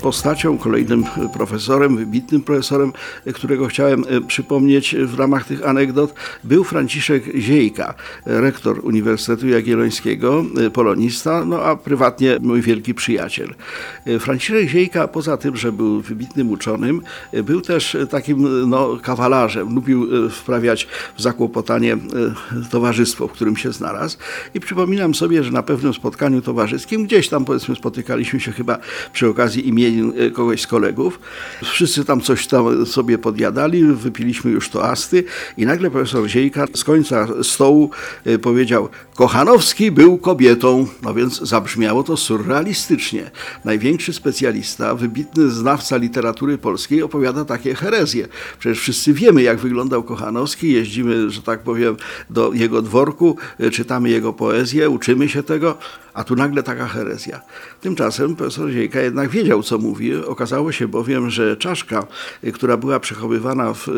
postacią, kolejnym profesorem, wybitnym profesorem, którego chciałem e, przypomnieć w ramach tych anegdot, był Franciszek Ziejka, rektor Uniwersytetu Jagiellońskiego, e, polonista, no a prywatnie mój wielki przyjaciel. E, Franciszek Ziejka, poza tym, że był wybitnym uczonym, był też takim no, kawalarzem. Lubił wprawiać w zakłopotanie towarzystwo, w którym się znalazł. I przypominam sobie, że na pewnym spotkaniu towarzyskim, gdzieś tam powiedzmy spotykaliśmy się chyba przy okazji imienin kogoś z kolegów. Wszyscy tam coś tam sobie podjadali, wypiliśmy już toasty i nagle profesor Ziejka z końca stołu e, powiedział Kochanowski był kobietą. No więc zabrzmiało to surrealistycznie. Największy specjalista, wybitny znawca literatury polskiej opowiada takie herezje. Przecież wszyscy wiemy, jak wyglądał Kochanowski, jeździmy, że tak powiem, do jego dworku, e, czytamy jego poezję, uczymy się tego, a tu nagle taka herezja. Tymczasem profesor Ziejka jednak wiedział, co mówi. Okazało się bowiem, że czaszka, y, która była przechowywana w,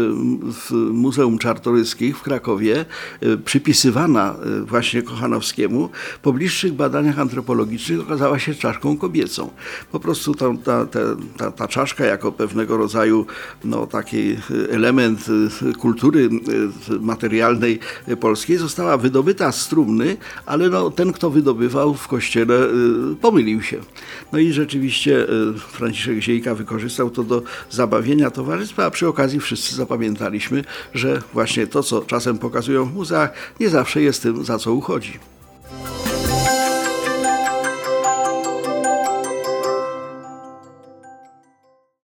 w Muzeum Czartoryskich w Krakowie, y, przypisywana y, właśnie Kochanowskiemu, po bliższych badaniach antropologicznych okazała się czaszką kobiecą. Po prostu ta, ta, ta, ta czaszka jako pewnego rodzaju no, taki element kultury materialnej polskiej została wydobyta z trumny, ale no, ten, kto wydobywał w kościele, pomylił się. No i rzeczywiście Franciszek Ziejka wykorzystał to do zabawienia towarzystwa, a przy okazji wszyscy zapamiętaliśmy, że właśnie to, co czasem pokazują w muzeach, nie zawsze jest tym, za co uchodzi.